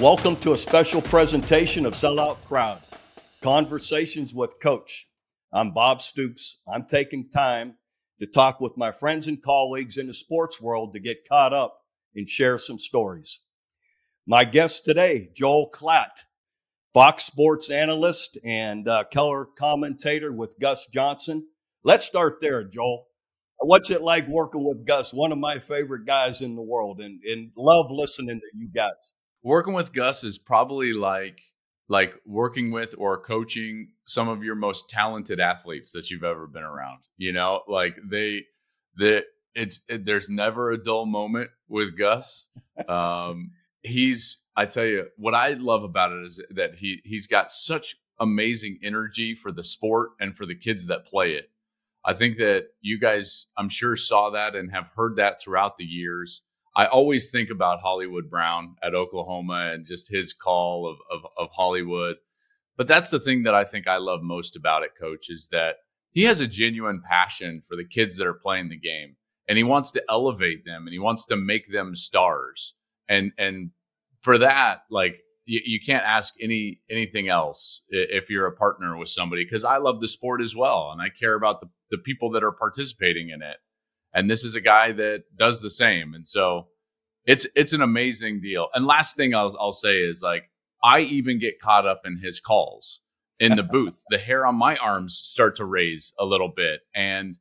Welcome to a special presentation of Sellout Crowd Conversations with Coach. I'm Bob Stoops. I'm taking time to talk with my friends and colleagues in the sports world to get caught up and share some stories. My guest today, Joel Klatt, Fox Sports analyst and uh, color commentator with Gus Johnson. Let's start there, Joel. What's it like working with Gus, one of my favorite guys in the world, and, and love listening to you guys? Working with Gus is probably like like working with or coaching some of your most talented athletes that you've ever been around. You know, like they the it's it, there's never a dull moment with Gus. Um, he's I tell you what I love about it is that he he's got such amazing energy for the sport and for the kids that play it. I think that you guys, I'm sure, saw that and have heard that throughout the years. I always think about Hollywood Brown at Oklahoma and just his call of, of, of Hollywood. But that's the thing that I think I love most about it, coach, is that he has a genuine passion for the kids that are playing the game and he wants to elevate them and he wants to make them stars. And and for that, like you, you can't ask any anything else if you're a partner with somebody because I love the sport as well and I care about the, the people that are participating in it and this is a guy that does the same. And so it's it's an amazing deal. And last thing I'll, I'll say is like i even get caught up in his calls in the booth. The hair on my arms start to raise a little bit. And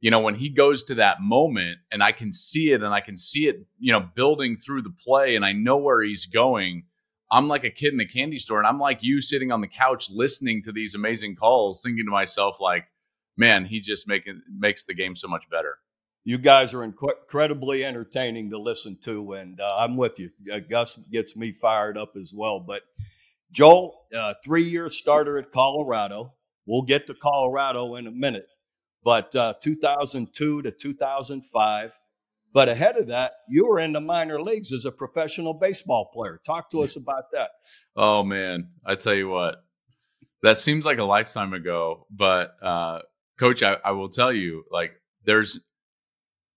you know when he goes to that moment and i can see it and i can see it you know building through the play and i know where he's going i'm like a kid in a candy store and i'm like you sitting on the couch listening to these amazing calls thinking to myself like man he just making makes the game so much better you guys are incredibly entertaining to listen to, and uh, I'm with you. Uh, Gus gets me fired up as well. But Joel, uh, three-year starter at Colorado. We'll get to Colorado in a minute, but uh, 2002 to 2005. But ahead of that, you were in the minor leagues as a professional baseball player. Talk to us about that. Oh man, I tell you what, that seems like a lifetime ago. But uh, coach, I, I will tell you, like, there's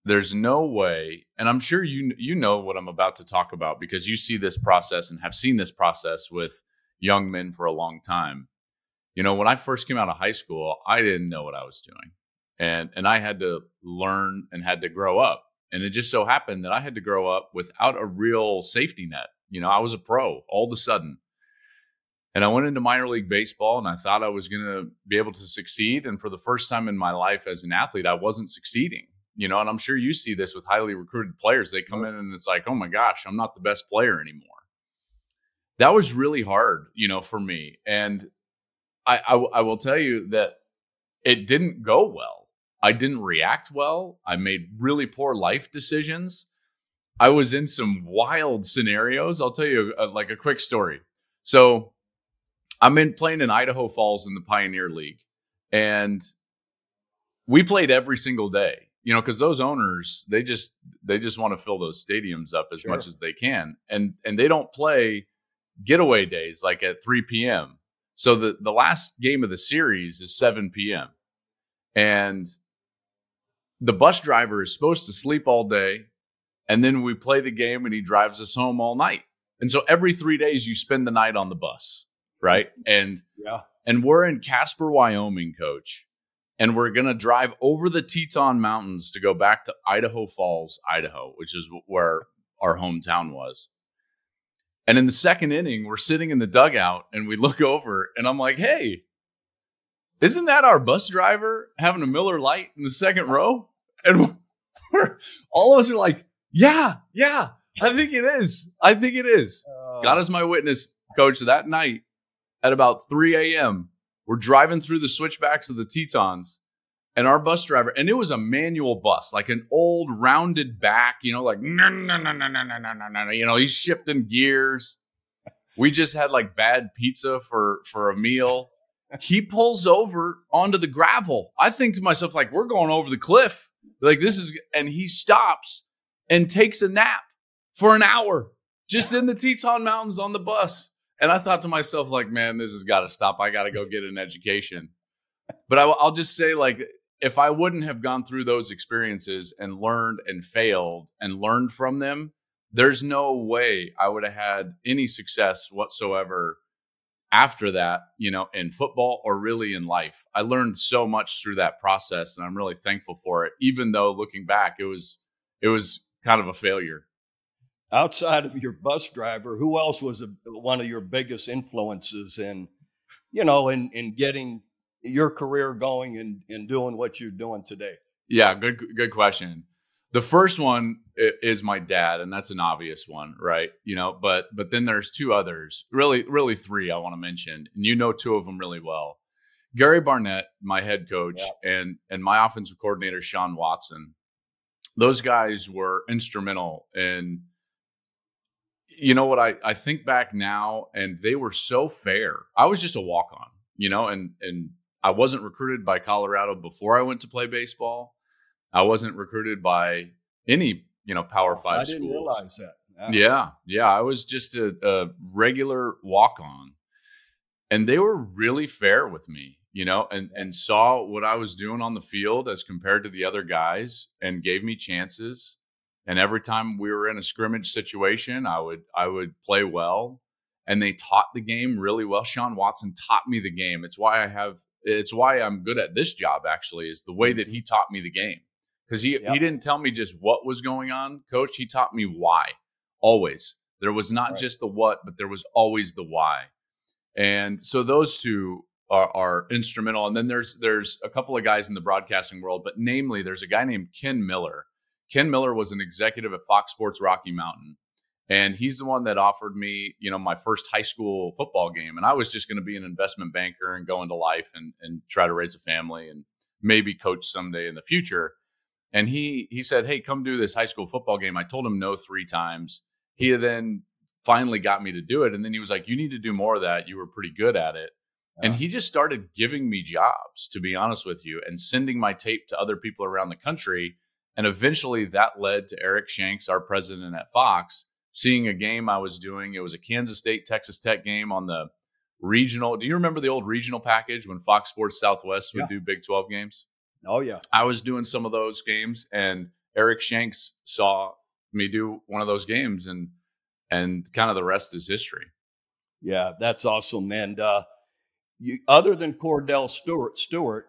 there's no way and i'm sure you you know what i'm about to talk about because you see this process and have seen this process with young men for a long time you know when i first came out of high school i didn't know what i was doing and and i had to learn and had to grow up and it just so happened that i had to grow up without a real safety net you know i was a pro all of a sudden and I went into minor league baseball and I thought I was going to be able to succeed. And for the first time in my life as an athlete, I wasn't succeeding you know, and I'm sure you see this with highly recruited players. They come in and it's like, oh my gosh, I'm not the best player anymore. That was really hard, you know, for me. And I, I, I will tell you that it didn't go well. I didn't react well. I made really poor life decisions. I was in some wild scenarios. I'll tell you a, like a quick story. So I'm in playing in Idaho Falls in the Pioneer League, and we played every single day you know because those owners they just they just want to fill those stadiums up as sure. much as they can and and they don't play getaway days like at 3 p.m so the the last game of the series is 7 p.m and the bus driver is supposed to sleep all day and then we play the game and he drives us home all night. And so every three days you spend the night on the bus right? And yeah. and we're in casper wyoming coach and we're going to drive over the Teton Mountains to go back to Idaho Falls, Idaho, which is where our hometown was. And in the second inning, we're sitting in the dugout and we look over and I'm like, hey, isn't that our bus driver having a Miller Lite in the second row? And all of us are like, yeah, yeah, I think it is. I think it is. Uh, God is my witness, coach, that night at about 3 a.m. We're driving through the switchbacks of the Tetons, and our bus driver, and it was a manual bus, like an old rounded back, you know, like no, no, no, no, no, no, no, no, no. You know, he's shifting gears. We just had like bad pizza for for a meal. He pulls over onto the gravel. I think to myself, like, we're going over the cliff. Like this is, and he stops and takes a nap for an hour just in the Teton Mountains on the bus. And I thought to myself, like, man, this has got to stop. I got to go get an education. But I, I'll just say, like, if I wouldn't have gone through those experiences and learned and failed and learned from them, there's no way I would have had any success whatsoever after that, you know, in football or really in life. I learned so much through that process and I'm really thankful for it. Even though looking back, it was it was kind of a failure. Outside of your bus driver, who else was a, one of your biggest influences in, you know, in in getting your career going and, and doing what you're doing today? Yeah, good good question. The first one is my dad, and that's an obvious one, right? You know, but but then there's two others, really, really three I want to mention, and you know two of them really well. Gary Barnett, my head coach, yeah. and and my offensive coordinator Shawn Watson. Those guys were instrumental in. You know what I I think back now, and they were so fair. I was just a walk on, you know, and and I wasn't recruited by Colorado before I went to play baseball. I wasn't recruited by any, you know, Power oh, Five I didn't schools. realize that. Yeah. yeah, yeah. I was just a, a regular walk on, and they were really fair with me, you know, and and saw what I was doing on the field as compared to the other guys, and gave me chances. And every time we were in a scrimmage situation, I would I would play well, and they taught the game really well. Shawn Watson taught me the game. It's why I have. It's why I'm good at this job. Actually, is the way that mm-hmm. he taught me the game because he, yep. he didn't tell me just what was going on, coach. He taught me why always. There was not right. just the what, but there was always the why. And so those two are, are, instrumental. And then there's there's a couple of guys in the broadcasting world, but namely there's a guy named Ken Miller. Ken Miller was an executive at Fox Sports Rocky Mountain. And he's the one that offered me, you know, my first high school football game. And I was just going to be an investment banker and go into life and, and try to raise a family and maybe coach someday in the future. And he he said, "Hey, come do this high school football game." I told him no three times. He then finally got me to do it, and then he was like, "You need to do more of that. You were pretty good at it." Yeah. And he just started giving me jobs, to be honest with you, and sending my tape to other people around the country. And eventually, that led to Eric Shanks, our president at Fox, seeing a game I was doing. It was a Kansas State Texas Tech game on the regional. Do you remember the old regional package when Fox Sports Southwest would yeah. do Big 12 games? Oh yeah. I was doing some of those games and Eric Shanks saw me do one of those games and and kind of the rest is history. Yeah, that's awesome. And uh you other than Kordell Stewart Stewart,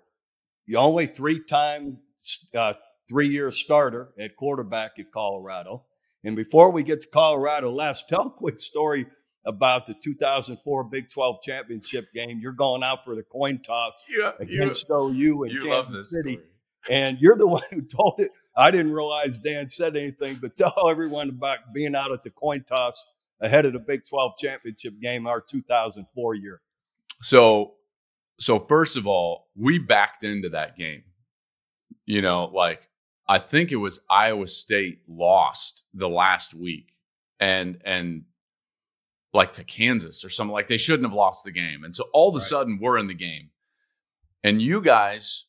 you only three time uh, three year starter at quarterback at Colorado. And before we get to Colorado, last tell a quick story about the 2004 Big 12 championship game. You're going out for the coin toss yeah, against you, OU in Kansas City. Story. And you're the one who told it. I didn't realize Dan said anything, but tell everyone about being out at the coin toss ahead of the Big 12 championship game, our 2004 year. So, so first of all, we backed into that game. You know, like I think it was Iowa State lost the last week, and and like to Kansas or something like they shouldn't have lost the game. And so all of a right. sudden we're in the game. And you guys,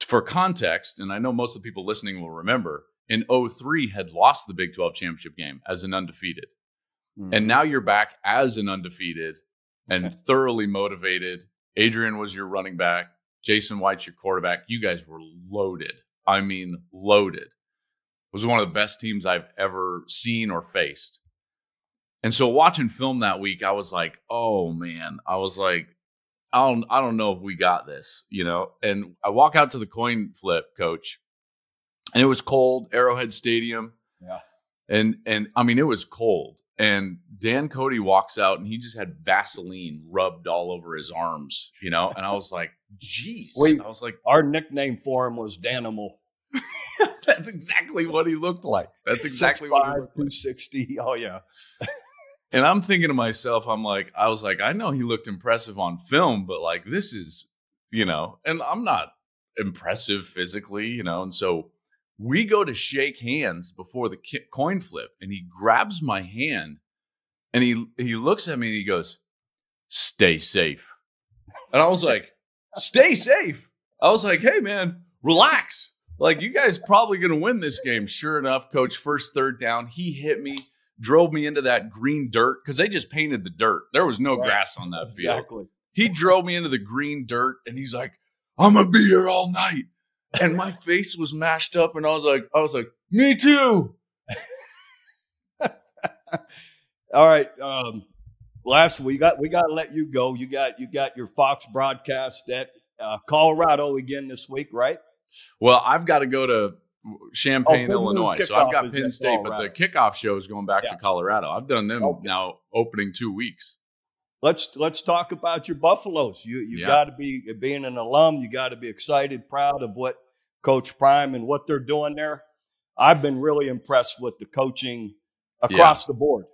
for context, and I know most of the people listening will remember, in 03 had lost the Big 12 championship game as an undefeated. Mm-hmm. And now you're back as an undefeated and thoroughly motivated. Adrian was your running back. Jason White's your quarterback. You guys were loaded. I mean, loaded. It was one of the best teams I've ever seen or faced. And so watching film that week, I was like, oh man, I was like, I don't, I don't know if we got this, you know. And I walk out to the coin flip, coach, and it was cold, Arrowhead Stadium. Yeah. And and I mean, it was cold. And Dan Cody walks out and he just had Vaseline rubbed all over his arms, you know. And I was like, geez. I was like, our nickname for him was Danimal. That's exactly what he looked like. That's exactly 6'5", what he looked like. 260. Oh yeah. And I'm thinking to myself, I'm like, I was like, I know he looked impressive on film, but like this is, you know, and I'm not impressive physically, you know. And so we go to shake hands before the coin flip, and he grabs my hand, and he he looks at me and he goes, "Stay safe." And I was like, "Stay safe." I was like, "Hey man, relax. Like you guys probably gonna win this game." Sure enough, coach, first third down, he hit me drove me into that green dirt because they just painted the dirt. There was no right. grass on that field. Exactly. He drove me into the green dirt and he's like, I'm gonna be here all night. And my face was mashed up, and I was like, I was like, me too. All right. Um, last we got we got to let you go. You got you got your Fox broadcast at uh, Colorado again this week, right? Well, I've got to go to Champaign, oh, Illinois. So I've got Penn State, but the kickoff show is going back yeah. to Colorado. I've done them okay. now opening two weeks. Let's let's talk about your Buffaloes. You you yeah. got to be being an alum. You got to be excited, proud of what Coach Prime and what they're doing there. I've been really impressed with the coaching across yeah. the board.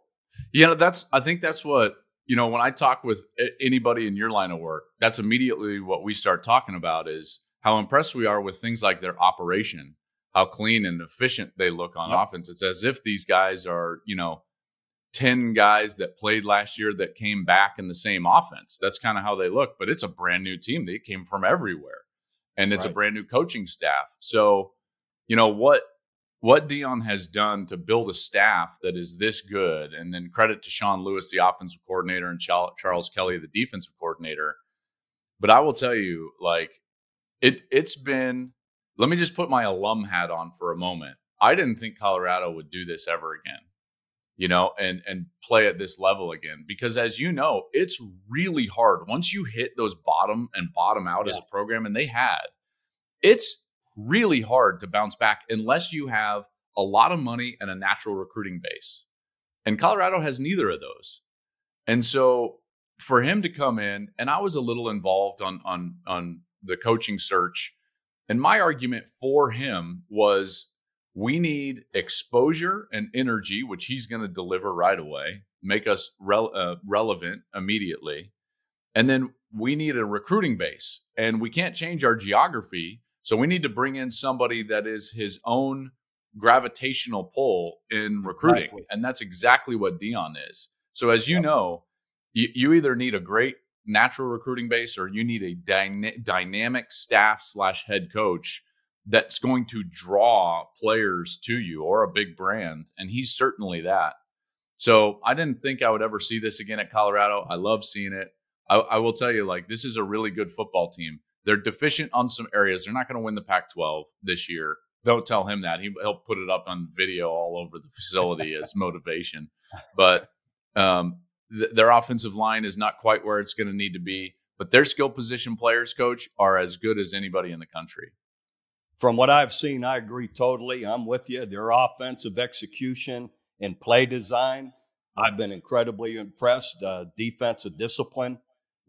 Yeah, that's I think that's what you know when I talk with anybody in your line of work. That's immediately what we start talking about is how impressed we are with things like their operation, how clean and efficient they look on yep. offense. It's as if these guys are you know. 10 guys that played last year that came back in the same offense. That's kind of how they look, but it's a brand new team. They came from everywhere and it's right. a brand new coaching staff. So, you know, what what Deion has done to build a staff that is this good, and then credit to Sean Lewis, the offensive coordinator, and Charles Kelly, the defensive coordinator. But I will tell you, like it, it's been. Let me just put my alum hat on for a moment. I didn't think Colorado would do this ever again, you know, and and play at this level again because, as you know, it's really hard once you hit those bottom and bottom out yeah. as a program, and they had. It's really hard to bounce back unless you have a lot of money and a natural recruiting base. And Colorado has neither of those. And so for him to come in, and I was a little involved on on on the coaching search, and my argument for him was we need exposure and energy, which he's going to deliver right away, make us uh, relevant immediately, and then we need a recruiting base, and we can't change our geography so we need to bring in somebody that is his own gravitational pull in recruiting. Exactly. And that's exactly what Deion is. So as you yep. know, you, you, either need a great natural recruiting base or you need a dyna- dynamic staff slash head coach that's going to draw players to you or a big brand. And he's certainly that. So I didn't think I would ever see this again at Colorado. I love seeing it. I, I will tell you, like, this is a really good football team. They're deficient on some areas. They're not going to win the Pac 12 this year. Don't tell him that. He, will put it up on video all over the facility as motivation. But um, th- their offensive line is not quite where it's going to need to be. But their skill position players, coach, are as good as anybody in the country. From what I've seen, I agree totally. I'm with you. Their offensive execution and play design, I've been incredibly impressed. Uh, defensive discipline,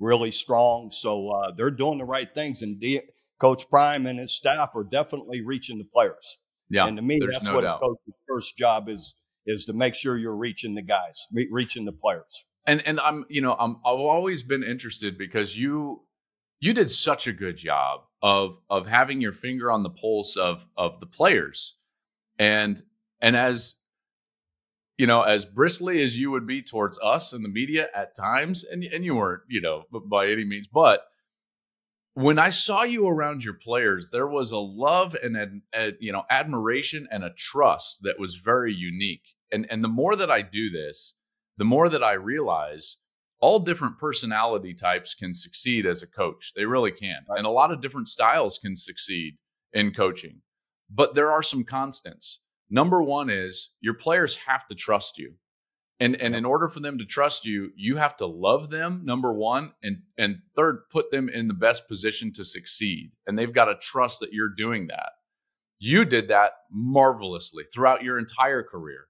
really strong. So uh, they're doing the right things, and D- Coach Prime and his staff are definitely reaching the players. Yeah, and to me, that's no what doubt. a coach's first job is is to make sure you're reaching the guys, re- reaching the players. And and I'm you know I'm I've always been interested because you you did such a good job of of having your finger on the pulse of of the players, and and as you know, as bristly as you would be towards us and the media at times, and and you weren't, you know, by any means, but when I saw you around your players, there was a love and a, a, you know admiration and a trust that was very unique. And and the more that I do this, the more that I realize all different personality types can succeed as a coach. They really can, right. and a lot of different styles can succeed in coaching. But there are some constants. Number one is your players have to trust you. And, and in order for them to trust you, you have to love them, number one, and and third, put them in the best position to succeed. And they've got to trust that you're doing that. You did that marvelously throughout your entire career.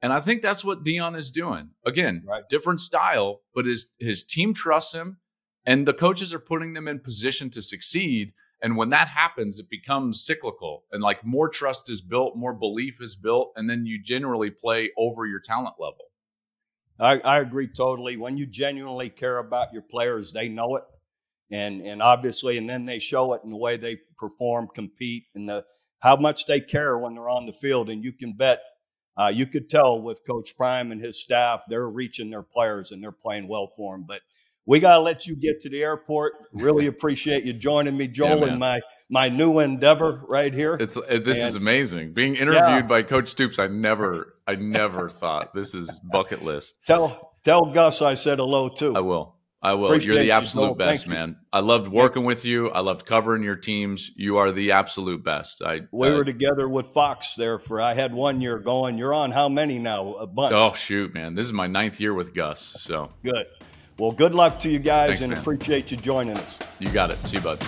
And I think that's what Deion is doing. Again, right. different style, but his his team trusts him and the coaches are putting them in position to succeed. And when that happens, it becomes cyclical and like more trust is built, more belief is built, and then you generally play over your talent level. I, I agree totally. When you genuinely care about your players, they know it. And and obviously, and then they show it in the way they perform, compete, and the how much they care when they're on the field. And you can bet, uh, you could tell with Coach Prime and his staff, they're reaching their players and they're playing well for them. But we got to let you get to the airport. Really appreciate you joining me, Joel, yeah, in my my new endeavor right here. It's uh, this and, is amazing. Being interviewed yeah. by Coach Stoops, I never I never thought this is bucket list. Tell tell Gus I said hello too. I will. I will. Appreciate You're the absolute you, best, man. I loved working with you. I loved covering your teams. You are the absolute best. I we were together with Fox there for I had one year going. You're on how many now? A bunch. Oh shoot, man! This is my ninth year with Gus. So good. Well, good luck to you guys Thanks, and man. appreciate you joining us. You got it. See you, bud.